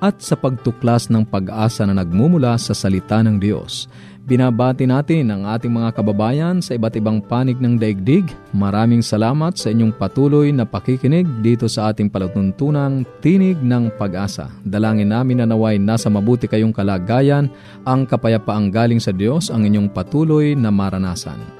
at sa pagtuklas ng pag-asa na nagmumula sa salita ng Diyos. Binabati natin ang ating mga kababayan sa iba't ibang panig ng daigdig. Maraming salamat sa inyong patuloy na pakikinig dito sa ating palatuntunang Tinig ng Pag-asa. Dalangin namin na naway nasa mabuti kayong kalagayan, ang kapayapaang galing sa Diyos ang inyong patuloy na maranasan.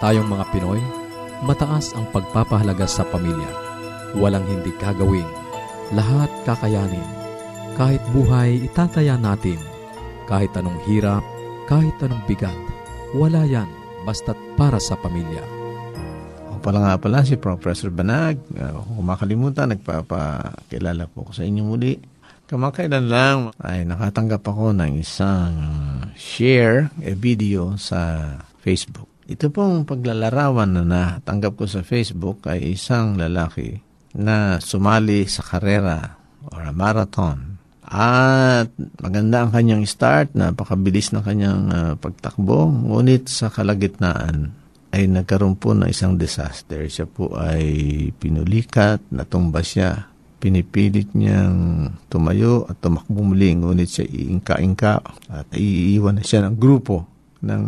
Tayong mga Pinoy, mataas ang pagpapahalaga sa pamilya. Walang hindi kagawin. Lahat kakayanin. Kahit buhay, itataya natin. Kahit anong hirap, kahit anong bigat. Wala yan, basta't para sa pamilya. Ako pala nga pala si Professor Banag. Uh, kung makalimutan, nagpapakilala po ko sa inyo muli. Kamakailan lang ay nakatanggap ako ng isang share, a video sa Facebook. Ito pong paglalarawan na natanggap ko sa Facebook ay isang lalaki na sumali sa karera or a marathon. At maganda ang kanyang start, napakabilis ng kanyang uh, pagtakbo. Ngunit sa kalagitnaan ay nagkaroon po ng isang disaster. Siya po ay pinulikat, natumba siya. Pinipilit niyang tumayo at tumakbo muli. Ngunit siya iingka-ingka at iiwan na siya ng grupo ng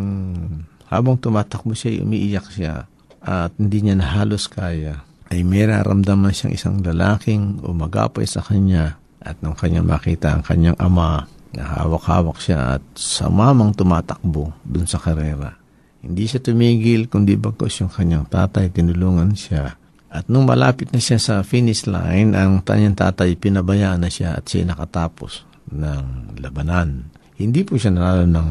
habang tumatakbo siya, umiiyak siya at hindi niya na halos kaya, ay may nararamdaman siyang isang lalaking umagapay sa kanya at nung kanya makita ang kanyang ama, nahawak-hawak siya at samamang tumatakbo dun sa karera. Hindi siya tumigil, kundi bagkos yung kanyang tatay, tinulungan siya. At nung malapit na siya sa finish line, ang kanyang tatay pinabayaan na siya at siya nakatapos ng labanan. Hindi po siya nanalo ng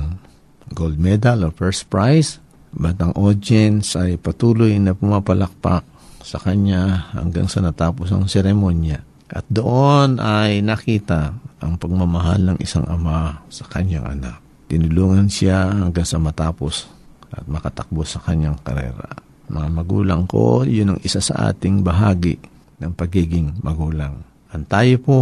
gold medal or first prize, but ang audience ay patuloy na pumapalakpak sa kanya hanggang sa natapos ang seremonya. At doon ay nakita ang pagmamahal ng isang ama sa kanyang anak. Tinulungan siya hanggang sa matapos at makatakbo sa kanyang karera. Mga magulang ko, yun ang isa sa ating bahagi ng pagiging magulang. Ang tayo po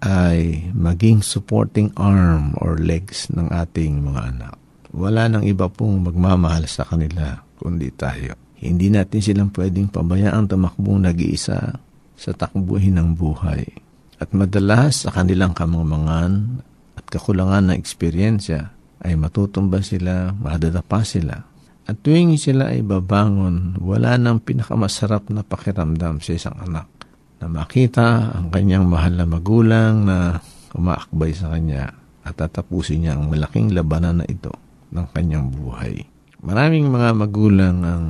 ay maging supporting arm or legs ng ating mga anak. Wala nang iba pong magmamahal sa kanila kundi tayo. Hindi natin silang pwedeng pabayaan tumakbong nag-iisa sa takbuhin ng buhay. At madalas sa kanilang kamangmangan at kakulangan ng eksperyensya ay matutumba sila, madadapa sila. At tuwing sila ay babangon, wala nang pinakamasarap na pakiramdam sa isang anak na makita ang kanyang mahal na magulang na umaakbay sa kanya at tatapusin niya ang malaking labanan na ito ng kanyang buhay. Maraming mga magulang ang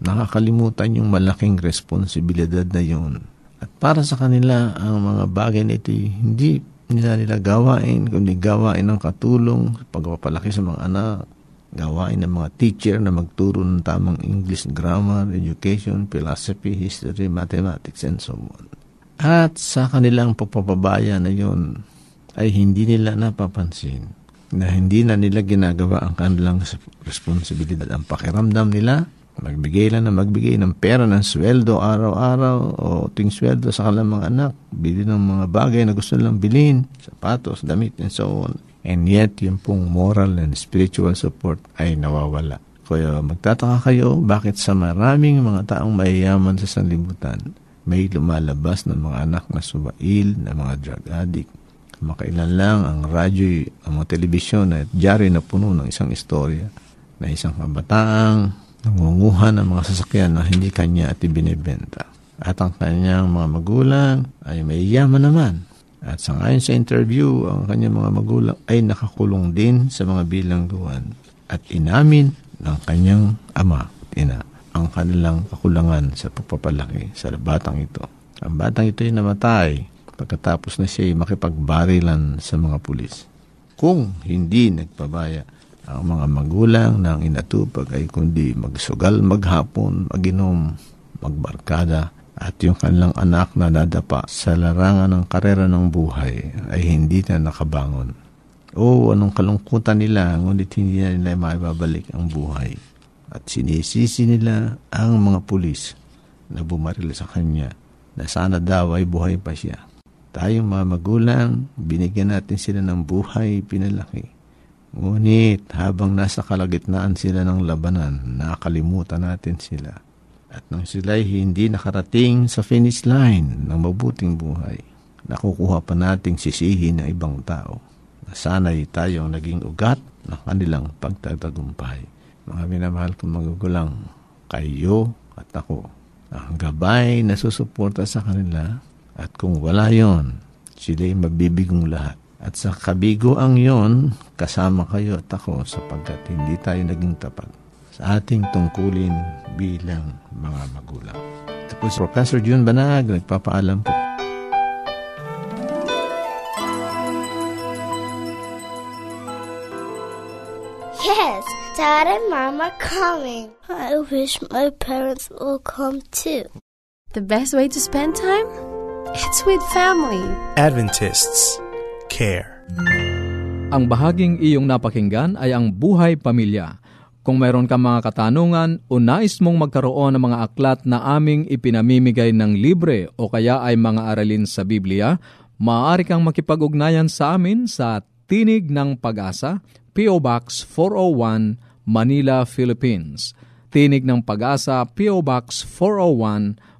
nakakalimutan yung malaking responsibilidad na yun. At para sa kanila, ang mga bagay na ito hindi nila nila gawain, kundi gawain ng katulong, pagpapalaki sa mga anak, gawain ng mga teacher na magturo ng tamang English grammar, education, philosophy, history, mathematics, and so on. At sa kanilang pagpapabaya na yun, ay hindi nila napapansin na hindi na nila ginagawa ang kanilang responsibilidad. Ang pakiramdam nila, magbigay lang na magbigay ng pera ng sweldo araw-araw o ting sweldo sa kanilang mga anak, bili ng mga bagay na gusto nilang bilhin, sapatos, damit, and so on. And yet, yung pong moral and spiritual support ay nawawala. Kaya magtataka kayo bakit sa maraming mga taong mayayaman sa sanlibutan, may lumalabas ng mga anak na subail, na mga drug addict, Makailan lang ang radyo, ang mga telebisyon at dyari na puno ng isang istorya na isang kabataang nangunguha ng mga sasakyan na hindi kanya at ibinibenta. At ang kanyang mga magulang ay may yaman naman. At sa ngayon sa interview, ang kanyang mga magulang ay nakakulong din sa mga bilangguan at inamin ng kanyang ama, ina, ang kanilang kakulangan sa pagpapalaki sa batang ito. Ang batang ito ay namatay pagkatapos na siya makipagbarilan sa mga pulis. Kung hindi nagpabaya ang mga magulang ng inatupag ay kundi magsugal maghapon, maginom, magbarkada, at yung kanilang anak na dadapa sa larangan ng karera ng buhay ay hindi na nakabangon. O anong kalungkutan nila, ngunit hindi na nila maibabalik ang buhay. At sinisisi nila ang mga pulis na bumaril sa kanya na sana daw ay buhay pa siya. Tayong mga magulang, binigyan natin sila ng buhay, pinalaki. Ngunit habang nasa kalagitnaan sila ng labanan, nakalimutan natin sila. At nang sila'y hindi nakarating sa finish line ng mabuting buhay, nakukuha pa nating sisihin ng ibang tao na sana'y tayong naging ugat ng kanilang pagtatagumpay. Mga minamahal kong magugulang, kayo at ako, ang gabay na susuporta sa kanila at kung wala yon, sila'y mabibigong lahat. At sa kabiguang yon, kasama kayo at ako sapagkat hindi tayo naging tapat sa ating tungkulin bilang mga magulang. Tapos Professor June Banag, nagpapaalam po. Yes, Dad and Mom are coming. I wish my parents will come too. The best way to spend time? It's with family. Adventists care. Ang bahaging iyong napakinggan ay ang buhay pamilya. Kung mayroon ka mga katanungan o nais mong magkaroon ng mga aklat na aming ipinamimigay ng libre o kaya ay mga aralin sa Biblia, maaari kang makipag-ugnayan sa amin sa Tinig ng Pag-asa, P.O. Box 401, Manila, Philippines. Tinig ng Pag-asa, P.O. Box 401,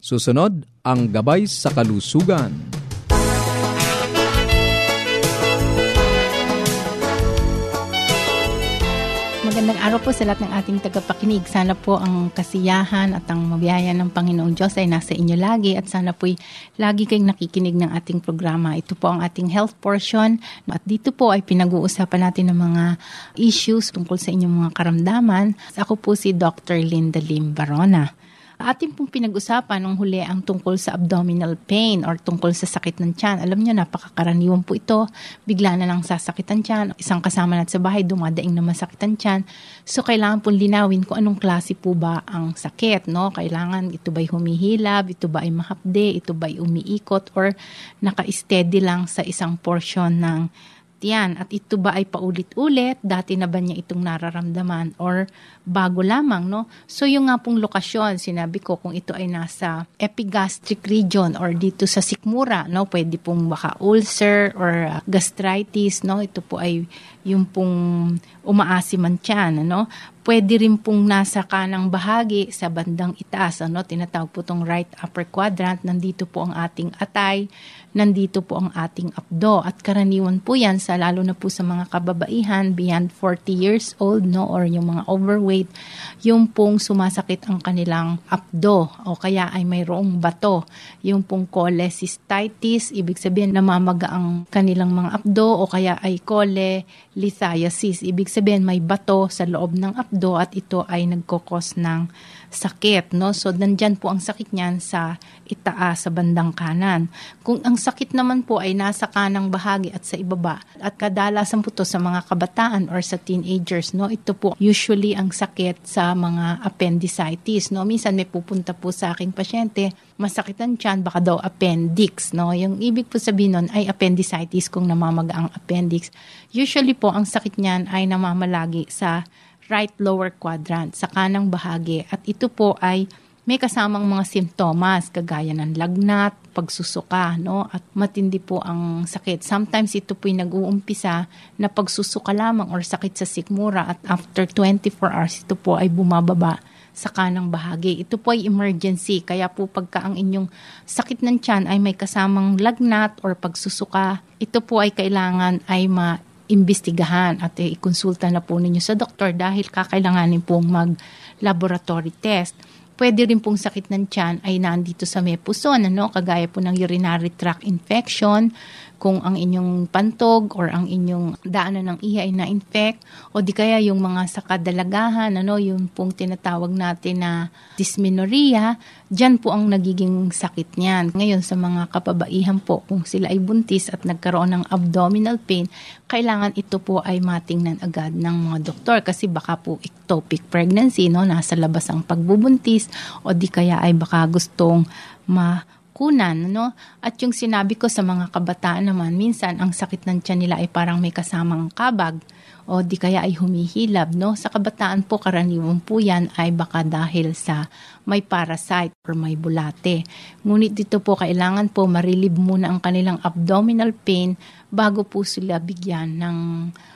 Susunod, ang gabay sa kalusugan. Magandang araw po sa lahat ng ating tagapakinig. Sana po ang kasiyahan at ang mabiyaya ng Panginoong Diyos ay nasa inyo lagi at sana po'y lagi kayong nakikinig ng ating programa. Ito po ang ating health portion at dito po ay pinag-uusapan natin ng mga issues tungkol sa inyong mga karamdaman. Ako po si Dr. Linda Lim Barona. Ating pong pinag-usapan nung huli ang tungkol sa abdominal pain or tungkol sa sakit ng tiyan. Alam niyo, napakakaraniwan po ito. Bigla na lang sasakit ang tiyan. Isang kasama natin sa bahay, dumadaing na masakit ang tiyan. So, kailangan pong linawin kung anong klase po ba ang sakit. No? Kailangan ito ba'y humihilab, ito ba ay mahapde, ito ba'y umiikot, or naka-steady lang sa isang portion ng tiyan. At ito ba ay paulit-ulit? Dati na ba niya itong nararamdaman? Or bago lamang, no? So, yung nga pong lokasyon, sinabi ko, kung ito ay nasa epigastric region or dito sa sikmura, no? Pwede pong baka ulcer or uh, gastritis, no? Ito po ay yung pong umaasim ang tiyan, ano? Pwede rin pong nasa kanang bahagi sa bandang itaas, ano? Tinatawag po tong right upper quadrant. Nandito po ang ating atay, nandito po ang ating abdo. At karaniwan po yan sa lalo na po sa mga kababaihan beyond 40 years old, no? Or yung mga overweight, yung pong sumasakit ang kanilang abdo o kaya ay mayroong bato. Yung pong cholecystitis, ibig sabihin namamaga ang kanilang mga abdo o kaya ay chole lithiasis. Ibig sabihin may bato sa loob ng abdo at ito ay nagkokos ng sakit. No? So, nandyan po ang sakit niyan sa itaas, sa bandang kanan. Kung ang sakit naman po ay nasa kanang bahagi at sa ibaba, at kadalasan po to sa mga kabataan or sa teenagers, no? ito po usually ang sakit sa mga appendicitis. No? Minsan may pupunta po sa aking pasyente, masakit ang tiyan, baka daw appendix. No? Yung ibig po sabihin nun ay appendicitis kung namamaga ang appendix. Usually po, ang sakit niyan ay namamalagi sa right lower quadrant sa kanang bahagi at ito po ay may kasamang mga simptomas kagaya ng lagnat, pagsusuka, no? At matindi po ang sakit. Sometimes ito po nag-uumpisa na pagsusuka lamang or sakit sa sikmura at after 24 hours ito po ay bumababa sa kanang bahagi. Ito po ay emergency. Kaya po pagka ang inyong sakit ng tiyan ay may kasamang lagnat or pagsusuka, ito po ay kailangan ay ma imbestigahan at eh, ikonsulta na po ninyo sa doktor dahil kakailanganin pong mag-laboratory test. Pwede rin pong sakit ng tiyan ay nandito sa may ano? kagaya po ng urinary tract infection, kung ang inyong pantog or ang inyong daanan ng ihi ay na-infect o di kaya yung mga sa kadalagahan, ano, yung pong tinatawag natin na dysmenorrhea, dyan po ang nagiging sakit niyan. Ngayon sa mga kapabaihan po, kung sila ay buntis at nagkaroon ng abdominal pain, kailangan ito po ay matingnan agad ng mga doktor kasi baka po ectopic pregnancy, no, nasa labas ang pagbubuntis o di kaya ay baka gustong ma kunan, no? At yung sinabi ko sa mga kabataan naman, minsan ang sakit ng tiyan nila ay parang may kasamang kabag o di kaya ay humihilab, no? Sa kabataan po, karaniwan po yan ay baka dahil sa may parasite or may bulate. Ngunit dito po, kailangan po marilib muna ang kanilang abdominal pain bago po sila bigyan ng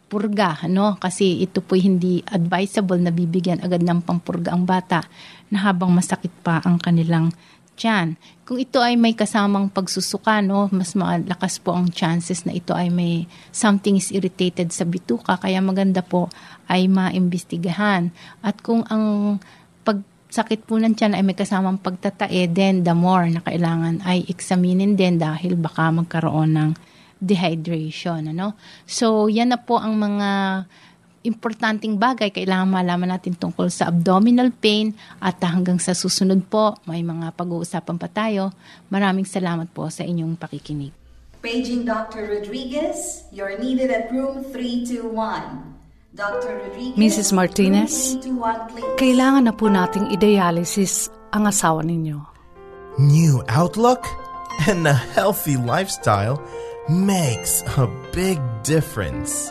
purga, no? Kasi ito po hindi advisable na bibigyan agad ng pampurga ang bata na habang masakit pa ang kanilang tiyan. Kung ito ay may kasamang pagsusuka, no, mas malakas po ang chances na ito ay may something is irritated sa bituka. Kaya maganda po ay maimbestigahan. At kung ang pagsakit po ng tiyan ay may kasamang pagtatae, then the more na kailangan ay examinin din dahil baka magkaroon ng dehydration. Ano? So, yan na po ang mga importanteng bagay kailangan malaman natin tungkol sa abdominal pain at hanggang sa susunod po may mga pag-uusapan pa tayo. Maraming salamat po sa inyong pakikinig. Paging Dr. Rodriguez, you're needed at room 321. Dr. Rodriguez, Mrs. Martinez, kailangan na po nating i-dialysis ang asawa ninyo. New outlook and a healthy lifestyle makes a big difference.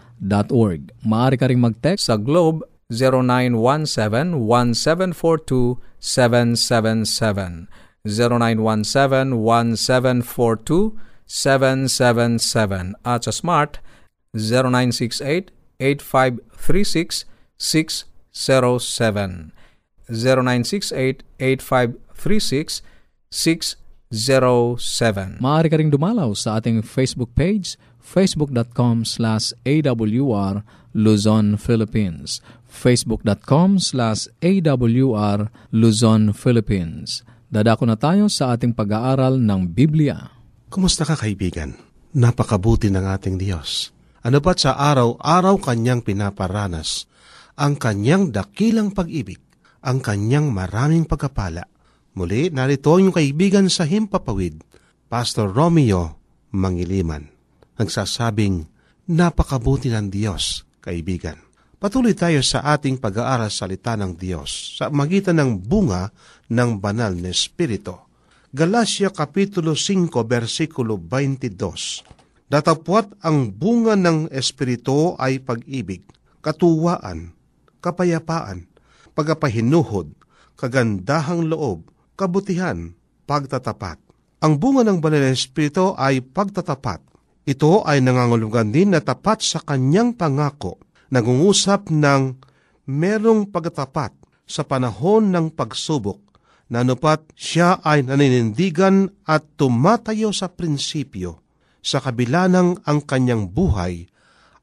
Maaari ka ring mag-text sa Globe 0917-1742-777. 0917-1742-777. At sa Smart, 0968-8536-607. 0968-8536-607. Maaari ka ring dumalaw sa ating Facebook page, facebook.com slash awr Luzon, Philippines. facebook.com slash awr Luzon, Philippines. Dadako na tayo sa ating pag-aaral ng Biblia. Kumusta ka kaibigan? Napakabuti ng ating Diyos. Ano pat sa araw-araw kanyang pinaparanas, ang kanyang dakilang pag-ibig, ang kanyang maraming pagkapala. Muli, narito ang yung kaibigan sa Himpapawid, Pastor Romeo Mangiliman. Nagsasabing, napakabuti ng Diyos, kaibigan. Patuloy tayo sa ating pag-aaral salita ng Diyos sa magitan ng bunga ng banal na Espiritu. Galacia Kapitulo 5, versikulo 22. Datapwat ang bunga ng Espiritu ay pag-ibig, katuwaan, kapayapaan, pagapahinuhod, kagandahang loob, kabutihan, pagtatapat. Ang bunga ng banal na Espiritu ay pagtatapat. Ito ay nangangulugan din na tapat sa kanyang pangako, nangungusap ng merong pagtapat sa panahon ng pagsubok, nanupat siya ay naninindigan at tumatayo sa prinsipyo, sa kabila ng ang kanyang buhay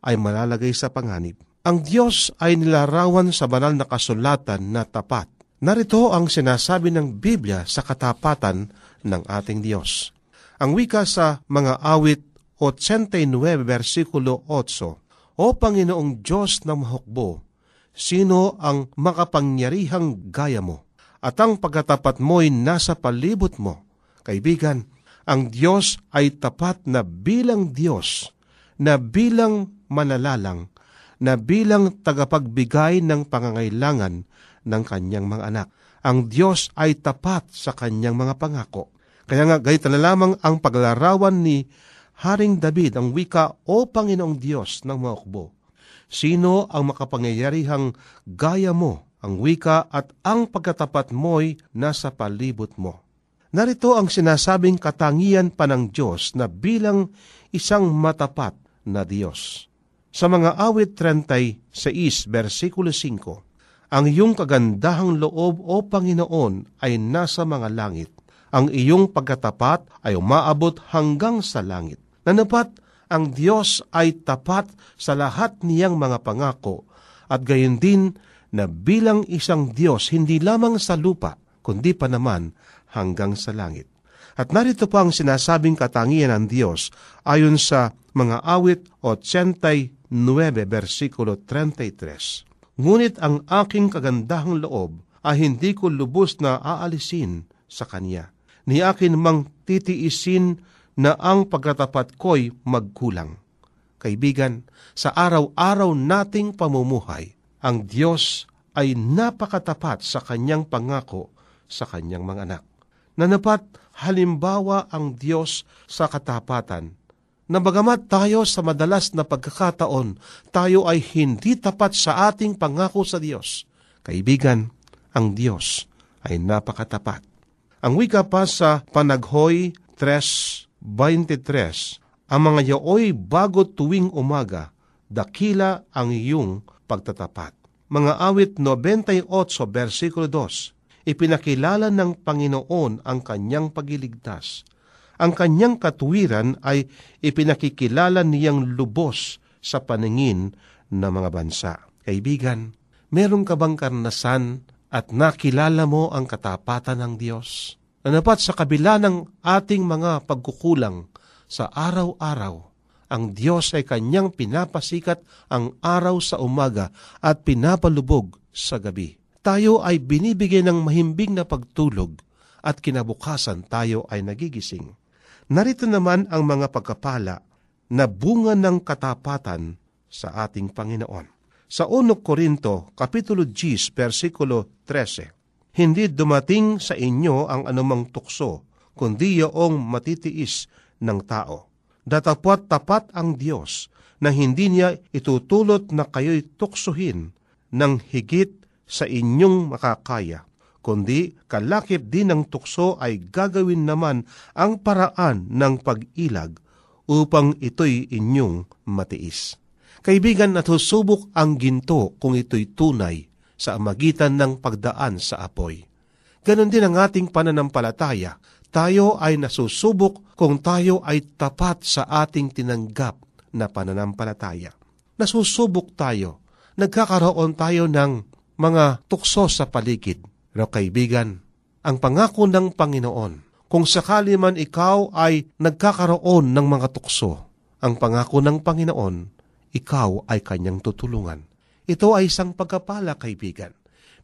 ay malalagay sa panganib. Ang Diyos ay nilarawan sa banal na kasulatan na tapat. Narito ang sinasabi ng Biblia sa katapatan ng ating Diyos. Ang wika sa mga awit 89 versikulo 8, O Panginoong Diyos ng mahukbo, sino ang makapangyarihang gaya mo? At ang pagkatapat mo'y nasa palibot mo. Kaibigan, ang Diyos ay tapat na bilang Diyos, na bilang manalalang, na bilang tagapagbigay ng pangangailangan ng kanyang mga anak. Ang Diyos ay tapat sa kanyang mga pangako. Kaya nga, gayta na lamang ang paglarawan ni Haring David ang wika, O Panginoong Diyos ng mga ukbo. Sino ang makapangyayarihang gaya mo, ang wika at ang pagkatapat mo'y nasa palibot mo. Narito ang sinasabing katangian pa ng Diyos na bilang isang matapat na Diyos. Sa mga awit 36, versikulo 5, Ang iyong kagandahang loob, O Panginoon, ay nasa mga langit. Ang iyong pagkatapat ay umaabot hanggang sa langit. Nanapat, ang Diyos ay tapat sa lahat niyang mga pangako at gayon din na bilang isang Diyos hindi lamang sa lupa, kundi pa naman hanggang sa langit. At narito pa ang sinasabing katangian ng Diyos ayon sa mga awit 89 versikulo 33. Ngunit ang aking kagandahang loob ay hindi ko lubos na aalisin sa Kanya. Ni akin mang titiisin na ang pagkatapat ko'y magkulang. Kaibigan, sa araw-araw nating pamumuhay, ang Diyos ay napakatapat sa kanyang pangako sa kanyang mga anak. Nanapat halimbawa ang Diyos sa katapatan, na bagamat tayo sa madalas na pagkakataon, tayo ay hindi tapat sa ating pangako sa Diyos. Kaibigan, ang Diyos ay napakatapat. Ang wika pa sa Panaghoy 3 23, Ang mga yaoy bago tuwing umaga, dakila ang iyong pagtatapat. Mga awit 98, versikulo 2, Ipinakilala ng Panginoon ang kanyang pagiligtas. Ang kanyang katuwiran ay ipinakikilala niyang lubos sa paningin ng mga bansa. Kaibigan, meron ka bang karnasan at nakilala mo ang katapatan ng Diyos? Na dapat sa kabila ng ating mga pagkukulang sa araw-araw, ang Diyos ay kanyang pinapasikat ang araw sa umaga at pinapalubog sa gabi. Tayo ay binibigyan ng mahimbing na pagtulog at kinabukasan tayo ay nagigising. Narito naman ang mga pagkapala na bunga ng katapatan sa ating Panginoon. Sa 1 Korinto, Kapitulo 10, versikulo 13, hindi dumating sa inyo ang anumang tukso, kundi yoong matitiis ng tao. Datapwat tapat ang Diyos na hindi niya itutulot na kayo'y tuksuhin ng higit sa inyong makakaya, kundi kalakip din ng tukso ay gagawin naman ang paraan ng pag-ilag upang ito'y inyong matiis. Kaibigan, natusubok ang ginto kung ito'y tunay sa magitan ng pagdaan sa apoy. Ganon din ang ating pananampalataya. Tayo ay nasusubok kung tayo ay tapat sa ating tinanggap na pananampalataya. Nasusubok tayo. Nagkakaroon tayo ng mga tukso sa paligid. Pero kaibigan, ang pangako ng Panginoon, kung sakali man ikaw ay nagkakaroon ng mga tukso, ang pangako ng Panginoon, ikaw ay kanyang tutulungan. Ito ay isang pagkapala, kaibigan.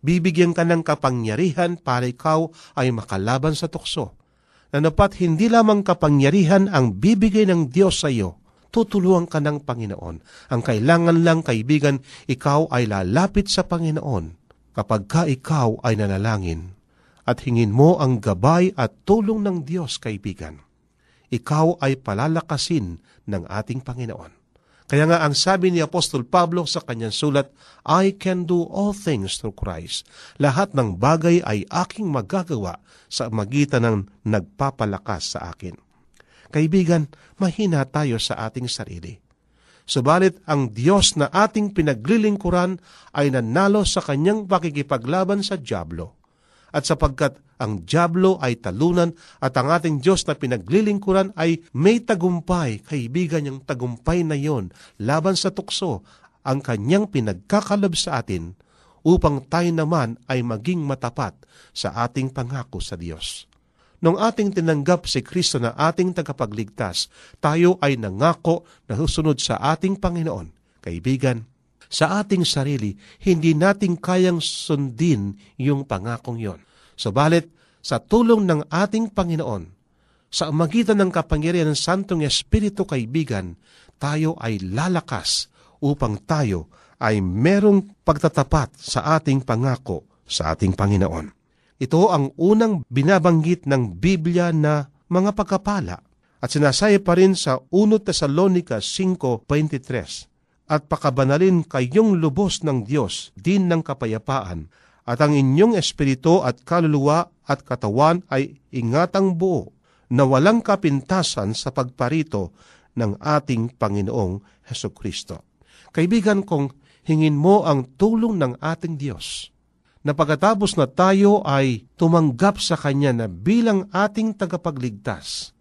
Bibigyan ka ng kapangyarihan para ikaw ay makalaban sa tukso. Na napat hindi lamang kapangyarihan ang bibigay ng Diyos sa iyo, tutulungan ka ng Panginoon. Ang kailangan lang, kaibigan, ikaw ay lalapit sa Panginoon kapag ka ikaw ay nanalangin at hingin mo ang gabay at tulong ng Diyos, kaibigan. Ikaw ay palalakasin ng ating Panginoon. Kaya nga ang sabi ni Apostol Pablo sa kanyang sulat, I can do all things through Christ. Lahat ng bagay ay aking magagawa sa magitan ng nagpapalakas sa akin. Kaibigan, mahina tayo sa ating sarili. Subalit ang Diyos na ating pinaglilingkuran ay nanalo sa kanyang pakikipaglaban sa Diablo. At sapagkat ang Diablo ay talunan at ang ating Diyos na pinaglilingkuran ay may tagumpay, kaibigan niyang tagumpay na yon laban sa tukso, ang kanyang pinagkakalab sa atin upang tayo naman ay maging matapat sa ating pangako sa Diyos. Nung ating tinanggap si Kristo na ating tagapagligtas, tayo ay nangako na susunod sa ating Panginoon. Kaibigan, sa ating sarili, hindi natin kayang sundin yung pangakong yon. Subalit, sa tulong ng ating Panginoon, sa magitan ng kapangyarihan ng Santong Espiritu kaibigan, tayo ay lalakas upang tayo ay merong pagtatapat sa ating pangako sa ating Panginoon. Ito ang unang binabanggit ng Biblia na mga pagkapala at sinasaya pa rin sa 1 Tesalonica 5.23 at pakabanalin kayong lubos ng Diyos din ng kapayapaan at ang inyong espiritu at kaluluwa at katawan ay ingatang buo na walang kapintasan sa pagparito ng ating Panginoong Heso Kristo. Kaibigan kong hingin mo ang tulong ng ating Diyos na pagkatapos na tayo ay tumanggap sa Kanya na bilang ating tagapagligtas,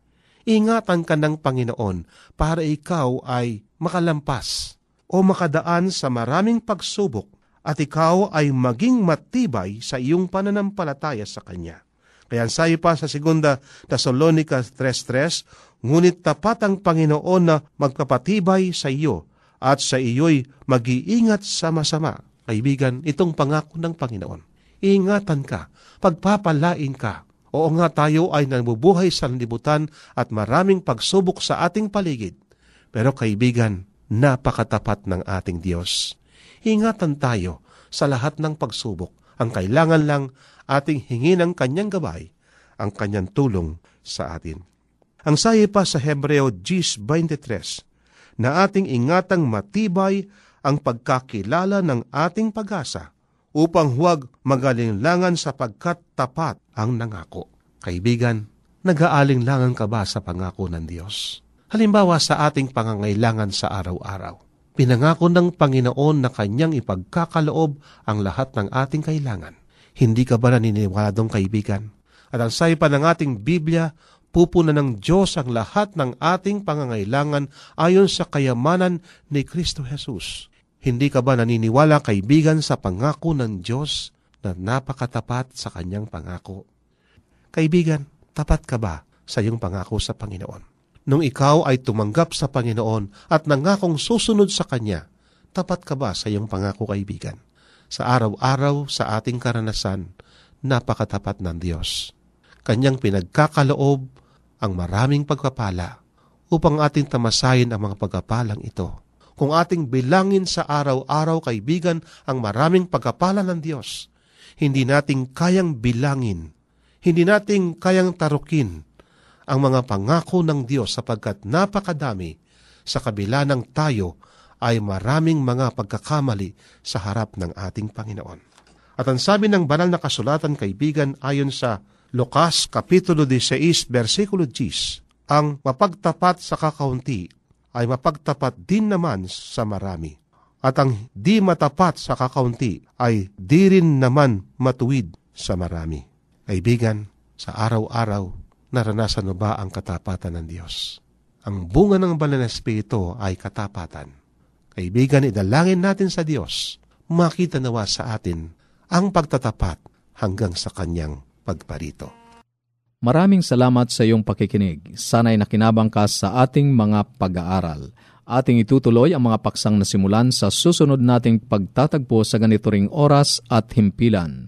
ingatan ka ng Panginoon para ikaw ay makalampas o makadaan sa maraming pagsubok at ikaw ay maging matibay sa iyong pananampalataya sa Kanya. Kaya sayo pa sa 2 Thessalonica 3.3, Ngunit tapat ang Panginoon na magpapatibay sa iyo at sa iyo'y mag-iingat sama-sama. Kaibigan, itong pangako ng Panginoon. Ingatan ka, pagpapalain ka. Oo nga tayo ay nabubuhay sa libutan at maraming pagsubok sa ating paligid. Pero kaibigan, napakatapat ng ating Diyos ingatan tayo sa lahat ng pagsubok. Ang kailangan lang ating hingin ang kanyang gabay, ang kanyang tulong sa atin. Ang sayo pa sa Hebreo 10.23 na ating ingatang matibay ang pagkakilala ng ating pag-asa upang huwag magalinlangan sapagkat tapat ang nangako. Kaibigan, nag-aalinglangan ka ba sa pangako ng Diyos? Halimbawa sa ating pangangailangan sa araw-araw Pinangako ng Panginoon na kanyang ipagkakaloob ang lahat ng ating kailangan. Hindi ka ba naniniwala dong kaibigan? At ang sayo pa ng ating Biblia, pupuna ng Diyos ang lahat ng ating pangangailangan ayon sa kayamanan ni Kristo Jesus. Hindi ka ba naniniwala kaibigan sa pangako ng Diyos na napakatapat sa kanyang pangako? Kaibigan, tapat ka ba sa iyong pangako sa Panginoon? Nung ikaw ay tumanggap sa Panginoon at nangakong susunod sa Kanya, tapat ka ba sa iyong pangako kaibigan? Sa araw-araw sa ating karanasan, napakatapat ng Diyos. Kanyang pinagkakaloob ang maraming pagpapala upang ating tamasayin ang mga pagpapalang ito. Kung ating bilangin sa araw-araw kaibigan ang maraming pagpapala ng Diyos, hindi nating kayang bilangin, hindi nating kayang tarukin ang mga pangako ng Diyos sapagkat napakadami sa kabila ng tayo ay maraming mga pagkakamali sa harap ng ating Panginoon. At ang sabi ng banal na kasulatan kaibigan ayon sa Lukas Kapitulo 16, versikulo 10, ang mapagtapat sa kakaunti ay mapagtapat din naman sa marami. At ang di matapat sa kakaunti ay di rin naman matuwid sa marami. Kaibigan, sa araw-araw, naranasan mo ba ang katapatan ng Diyos? Ang bunga ng banal na Espiritu ay katapatan. Kaibigan, idalangin natin sa Diyos, makita nawa sa atin ang pagtatapat hanggang sa Kanyang pagparito. Maraming salamat sa iyong pakikinig. Sana'y nakinabang ka sa ating mga pag-aaral. Ating itutuloy ang mga paksang nasimulan sa susunod nating pagtatagpo sa ganito ring oras at himpilan.